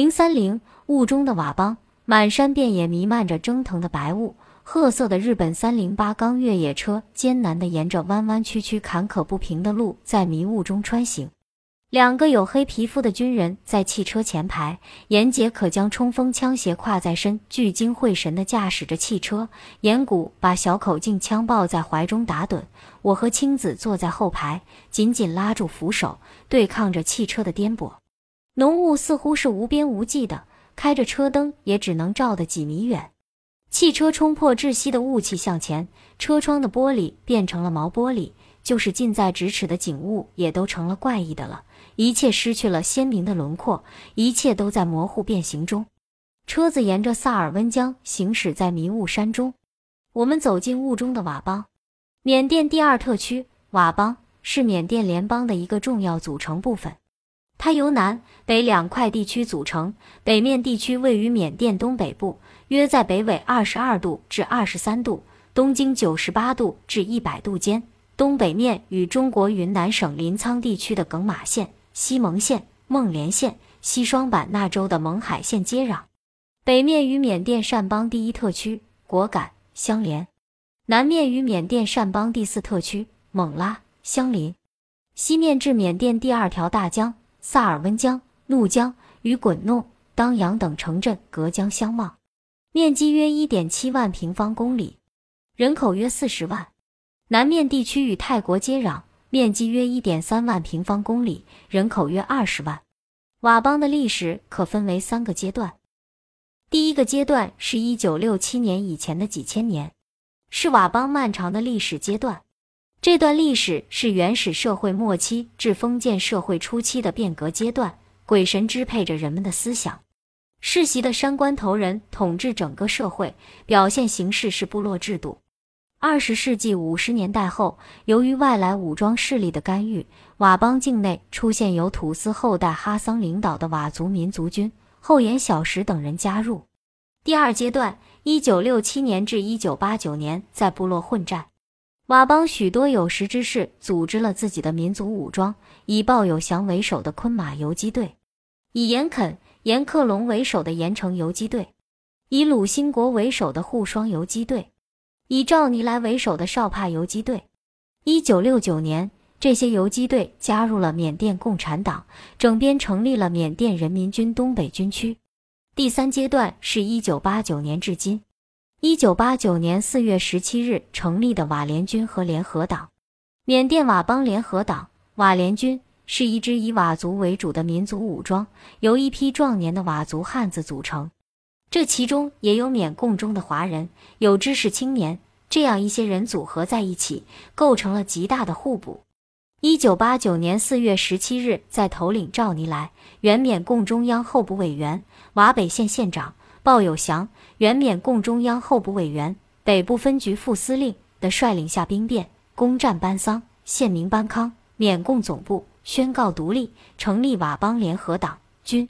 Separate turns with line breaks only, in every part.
零三零雾中的佤邦，满山遍野弥漫着蒸腾的白雾。褐色的日本三零八钢越野车艰难地沿着弯弯曲曲、坎坷不平的路在迷雾中穿行。两个黝黑皮肤的军人在汽车前排，严杰可将冲锋枪斜挎在身，聚精会神地驾驶着汽车。严谷把小口径枪抱在怀中打盹。我和青子坐在后排，紧紧拉住扶手，对抗着汽车的颠簸。浓雾似乎是无边无际的，开着车灯也只能照得几米远。汽车冲破窒息的雾气向前，车窗的玻璃变成了毛玻璃，就是近在咫尺的景物也都成了怪异的了。一切失去了鲜明的轮廓，一切都在模糊变形中。车子沿着萨尔温江行驶在迷雾山中，我们走进雾中的佤邦，缅甸第二特区。佤邦是缅甸联邦的一个重要组成部分。它由南北两块地区组成，北面地区位于缅甸东北部，约在北纬二十二度至二十三度，东经九十八度至一百度间。东北面与中国云南省临沧地区的耿马县、西蒙县、孟连县、西双版纳州的勐海县接壤，北面与缅甸善邦第一特区果敢相连，南面与缅甸善邦第四特区勐拉相邻，西面至缅甸第二条大江。萨尔温江、怒江与滚弄、当阳等城镇隔江相望，面积约一点七万平方公里，人口约四十万。南面地区与泰国接壤，面积约一点三万平方公里，人口约二十万。佤邦的历史可分为三个阶段，第一个阶段是一九六七年以前的几千年，是佤邦漫长的历史阶段。这段历史是原始社会末期至封建社会初期的变革阶段，鬼神支配着人们的思想，世袭的山关头人统治整个社会，表现形式是部落制度。二十世纪五十年代后，由于外来武装势力的干预，佤邦境内出现由土司后代哈桑领导的佤族民族军，后延小石等人加入。第二阶段，一九六七年至一九八九年，在部落混战。佤邦许多有识之士组织了自己的民族武装，以鲍有祥为首的昆马游击队，以严肯、严克隆为首的盐城游击队，以鲁兴国为首的护双游击队，以赵尼来为首的少帕游击队。一九六九年，这些游击队加入了缅甸共产党，整编成立了缅甸人民军东北军区。第三阶段是一九八九年至今。一九八九年四月十七日成立的佤联军和联合党，缅甸佤邦联合党佤联军是一支以佤族为主的民族武装，由一批壮年的佤族汉子组成，这其中也有缅共中的华人，有知识青年，这样一些人组合在一起，构成了极大的互补。一九八九年四月十七日，在头领赵尼来，原缅共中央候补委员，佤北县县长。鲍有祥，原缅共中央候补委员、北部分局副司令的率领下兵变，攻占班桑，县名班康，缅共总部宣告独立，成立佤邦联合党军。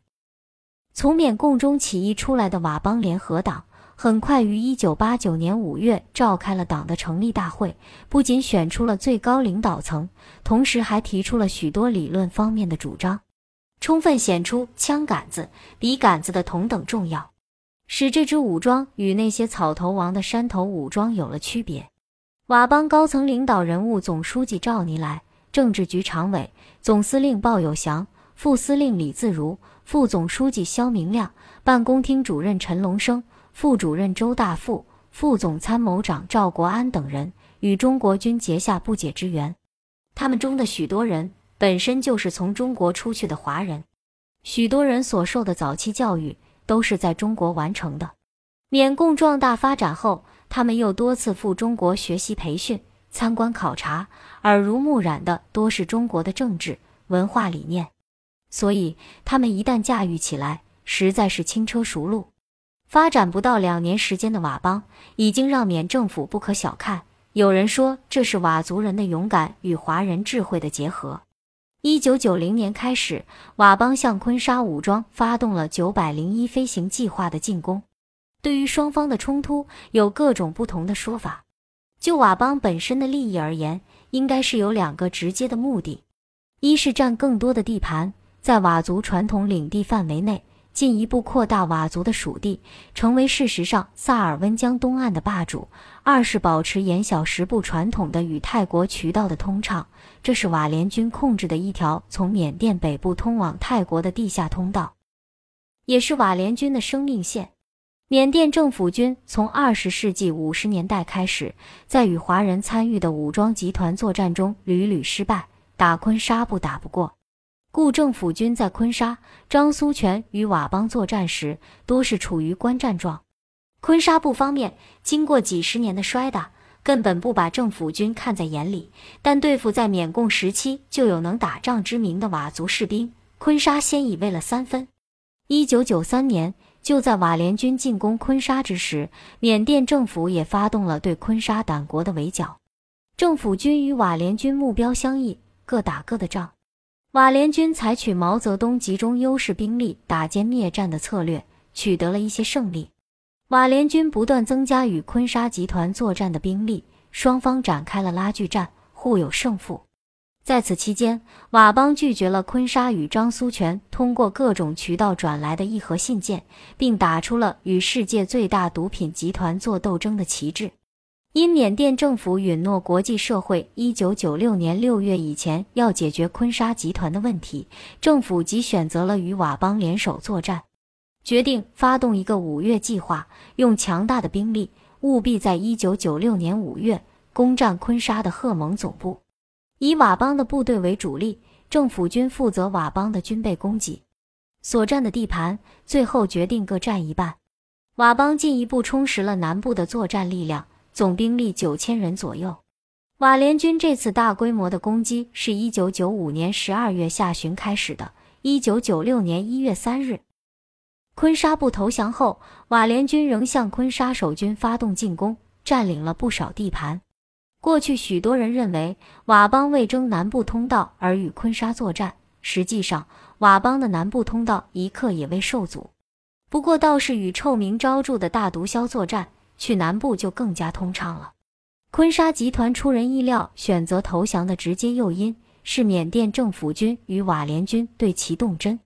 从缅共中起义出来的佤邦联合党，很快于一九八九年五月召开了党的成立大会，不仅选出了最高领导层，同时还提出了许多理论方面的主张，充分显出枪杆子、笔杆子的同等重要。使这支武装与那些草头王的山头武装有了区别。佤邦高层领导人物总书记赵尼来、政治局常委、总司令鲍有祥、副司令李自如、副总书记肖明亮、办公厅主任陈龙生、副主任周大富、副总参谋长赵国安等人与中国军结下不解之缘。他们中的许多人本身就是从中国出去的华人，许多人所受的早期教育。都是在中国完成的。缅共壮大发展后，他们又多次赴中国学习培训、参观考察，耳濡目染的多是中国的政治文化理念，所以他们一旦驾驭起来，实在是轻车熟路。发展不到两年时间的佤邦，已经让缅政府不可小看。有人说，这是佤族人的勇敢与华人智慧的结合。一九九零年开始，佤邦向昆沙武装发动了九百零一飞行计划的进攻。对于双方的冲突，有各种不同的说法。就佤邦本身的利益而言，应该是有两个直接的目的：一是占更多的地盘，在佤族传统领地范围内进一步扩大佤族的属地，成为事实上萨尔温江东岸的霸主；二是保持沿小时部传统的与泰国渠道的通畅，这是瓦联军控制的一条从缅甸北部通往泰国的地下通道，也是瓦联军的生命线。缅甸政府军从二十世纪五十年代开始，在与华人参与的武装集团作战中屡屡失败，打昆沙布打不过。故政府军在昆沙、张苏权与佤邦作战时，多是处于观战状。昆沙布方面经过几十年的摔打，根本不把政府军看在眼里。但对付在缅共时期就有能打仗之名的佤族士兵，昆沙先已为了三分。一九九三年，就在佤联军进攻昆沙之时，缅甸政府也发动了对昆沙党国的围剿。政府军与佤联军目标相异，各打各的仗。瓦联军采取毛泽东集中优势兵力打歼灭战的策略，取得了一些胜利。瓦联军不断增加与昆沙集团作战的兵力，双方展开了拉锯战，互有胜负。在此期间，佤邦拒绝了昆沙与张苏权通过各种渠道转来的议和信件，并打出了与世界最大毒品集团作斗争的旗帜。因缅甸政府允诺国际社会，一九九六年六月以前要解决昆沙集团的问题，政府即选择了与佤邦联手作战，决定发动一个五月计划，用强大的兵力，务必在一九九六年五月攻占昆沙的赫蒙总部，以佤邦的部队为主力，政府军负责佤邦的军备供给，所占的地盘最后决定各占一半。佤邦进一步充实了南部的作战力量。总兵力九千人左右。瓦联军这次大规模的攻击是一九九五年十二月下旬开始的。一九九六年一月三日，昆沙部投降后，瓦联军仍向昆沙守军发动进攻，占领了不少地盘。过去许多人认为佤邦为争南部通道而与昆沙作战，实际上佤邦的南部通道一刻也未受阻。不过倒是与臭名昭著的大毒枭作战。去南部就更加通畅了。昆沙集团出人意料选择投降的直接诱因是缅甸政府军与瓦联军对其动真。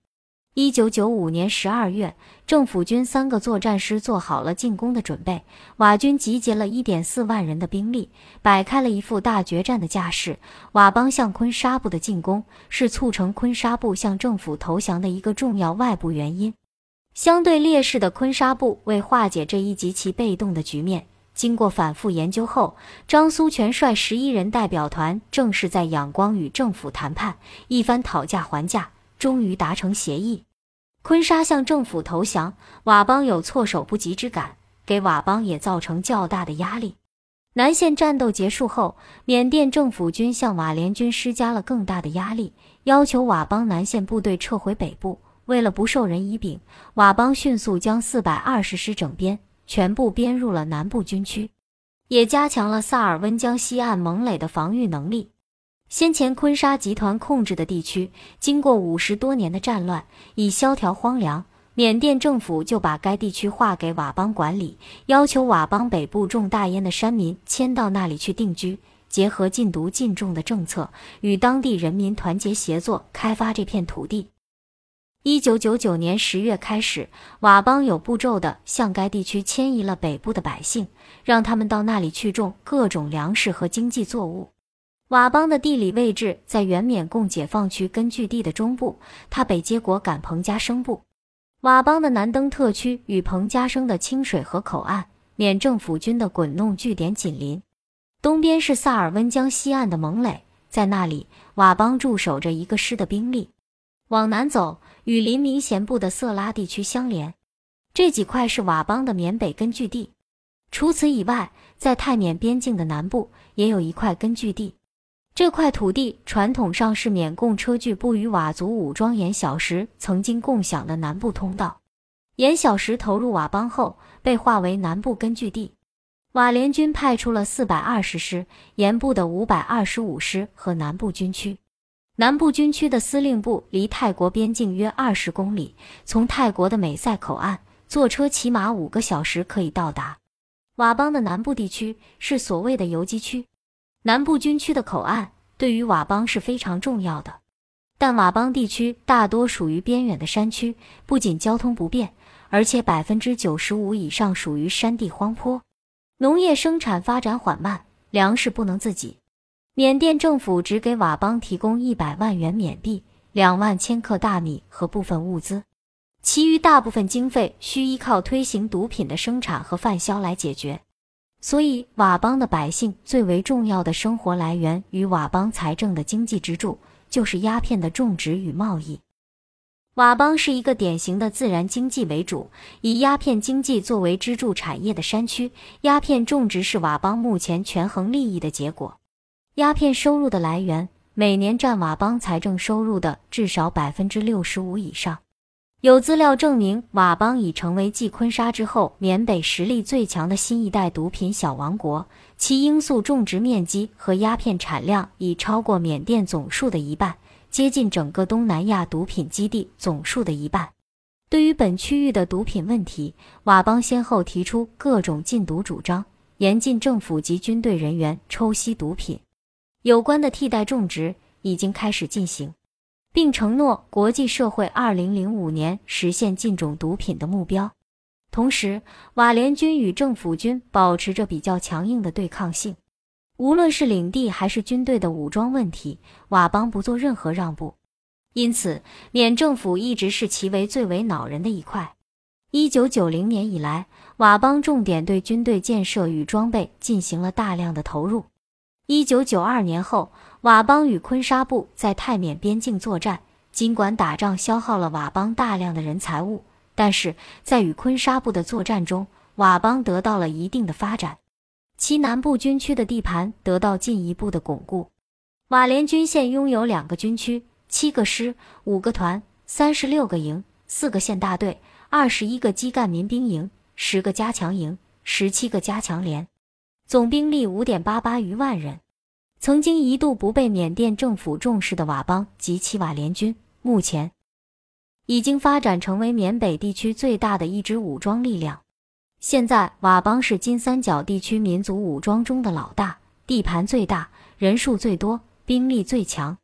一九九五年十二月，政府军三个作战师做好了进攻的准备，瓦军集结了一点四万人的兵力，摆开了一副大决战的架势。佤邦向昆沙部的进攻是促成昆沙部向政府投降的一个重要外部原因。相对劣势的昆沙部为化解这一极其被动的局面，经过反复研究后，张苏全率十一人代表团正式在仰光与政府谈判，一番讨价还价，终于达成协议。昆沙向政府投降，佤邦有措手不及之感，给佤邦也造成较大的压力。南线战斗结束后，缅甸政府军向佤联军施加了更大的压力，要求佤邦南线部队撤回北部。为了不受人以柄，佤邦迅速将四百二十师整编，全部编入了南部军区，也加强了萨尔温江西岸蒙垒的防御能力。先前昆沙集团控制的地区，经过五十多年的战乱，已萧条荒凉。缅甸政府就把该地区划给佤邦管理，要求佤邦北部种大烟的山民迁到那里去定居，结合禁毒禁种的政策，与当地人民团结协作，开发这片土地。一九九九年十月开始，佤邦有步骤地向该地区迁移了北部的百姓，让他们到那里去种各种粮食和经济作物。佤邦的地理位置在原缅共解放区根据地的中部，它北接果敢彭加生部。佤邦的南登特区与彭加生的清水河口岸、缅政府军的滚弄据点紧邻，东边是萨尔温江西岸的蒙垒，在那里佤邦驻守着一个师的兵力。往南走。与林明贤部的色拉地区相连，这几块是佤邦的缅北根据地。除此以外，在泰缅边境的南部也有一块根据地。这块土地传统上是缅共车距部与佤族武装沿小石曾经共享的南部通道。沿小石投入佤邦后，被划为南部根据地。佤联军派出了四百二十师、沿部的五百二十五师和南部军区。南部军区的司令部离泰国边境约二十公里，从泰国的美塞口岸坐车起码五个小时可以到达。佤邦的南部地区是所谓的游击区，南部军区的口岸对于佤邦是非常重要的。但佤邦地区大多属于边远的山区，不仅交通不便，而且百分之九十五以上属于山地荒坡，农业生产发展缓慢，粮食不能自给。缅甸政府只给佤邦提供一百万元缅币、两万千克大米和部分物资，其余大部分经费需依靠推行毒品的生产和贩销来解决。所以，佤邦的百姓最为重要的生活来源与佤邦财政的经济支柱，就是鸦片的种植与贸易。佤邦是一个典型的自然经济为主、以鸦片经济作为支柱产业的山区，鸦片种植是佤邦目前权衡利益的结果。鸦片收入的来源每年占佤邦财政收入的至少百分之六十五以上。有资料证明，佤邦已成为继昆沙之后缅北实力最强的新一代毒品小王国。其罂粟种植面积和鸦片产量已超过缅甸总数的一半，接近整个东南亚毒品基地总数的一半。对于本区域的毒品问题，佤邦先后提出各种禁毒主张，严禁政府及军队人员抽吸毒品。有关的替代种植已经开始进行。并承诺国际社会二零零五年实现禁种毒品的目标。同时，瓦联军与政府军保持着比较强硬的对抗性。无论是领地还是军队的武装问题，佤邦不做任何让步。因此，缅政府一直视其为最为恼人的一块。一九九零年以来，佤邦重点对军队建设与装备进行了大量的投入。一九九二年后，佤邦与昆沙部在泰缅边境作战。尽管打仗消耗了佤邦大量的人财物，但是在与昆沙部的作战中，佤邦得到了一定的发展，其南部军区的地盘得到进一步的巩固。佤联军现拥有两个军区、七个师、五个团、三十六个营、四个县大队、二十一个基干民兵营、十个加强营、十七个加强连。总兵力五点八八余万人，曾经一度不被缅甸政府重视的佤邦及其佤联军，目前已经发展成为缅北地区最大的一支武装力量。现在，佤邦是金三角地区民族武装中的老大，地盘最大，人数最多，兵力最强，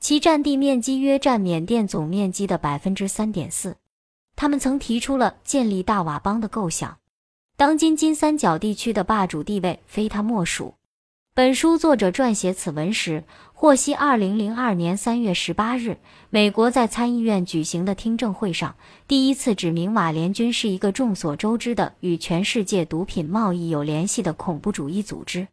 其占地面积约占缅甸总面积的百分之三点四。他们曾提出了建立大佤邦的构想。当今金三角地区的霸主地位非他莫属。本书作者撰写此文时，获悉二零零二年三月十八日，美国在参议院举行的听证会上，第一次指明马联军是一个众所周知的与全世界毒品贸易有联系的恐怖主义组织。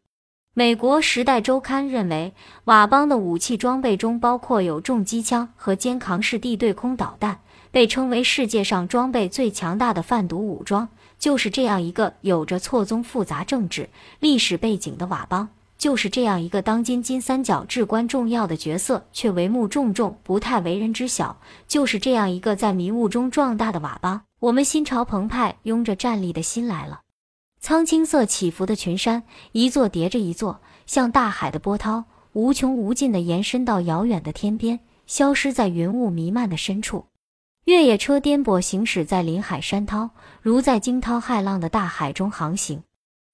美国《时代周刊》认为，佤邦的武器装备中包括有重机枪和肩扛式地对空导弹，被称为世界上装备最强大的贩毒武装。就是这样一个有着错综复杂政治历史背景的佤邦，就是这样一个当今金三角至关重要的角色却帷幕重重，不太为人知晓。就是这样一个在迷雾中壮大的佤邦，我们心潮澎湃，拥着战栗的心来了。苍青色起伏的群山，一座叠着一座，像大海的波涛，无穷无尽地延伸到遥远的天边，消失在云雾弥漫的深处。越野车颠簸行驶在林海山涛，如在惊涛骇浪的大海中航行。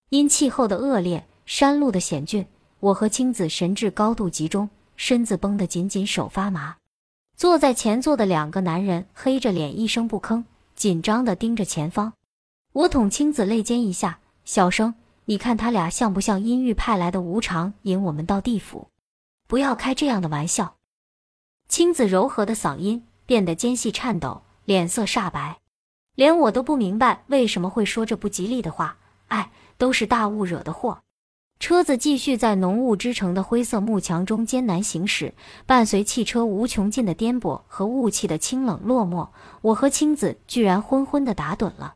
因气候的恶劣，山路的险峻，我和青子神志高度集中，身子绷得紧紧，手发麻。坐在前座的两个男人黑着脸，一声不吭，紧张地盯着前方。我捅青子肋间一下，小声：“你看他俩像不像阴狱派来的无常，引我们到地府？不要开这样的玩笑。”青子柔和的嗓音。变得尖细颤抖，脸色煞白，连我都不明白为什么会说这不吉利的话。哎，都是大雾惹的祸。车子继续在浓雾之城的灰色幕墙中艰难行驶，伴随汽车无穷尽的颠簸和雾气的清冷落寞，我和青子居然昏昏的打盹了。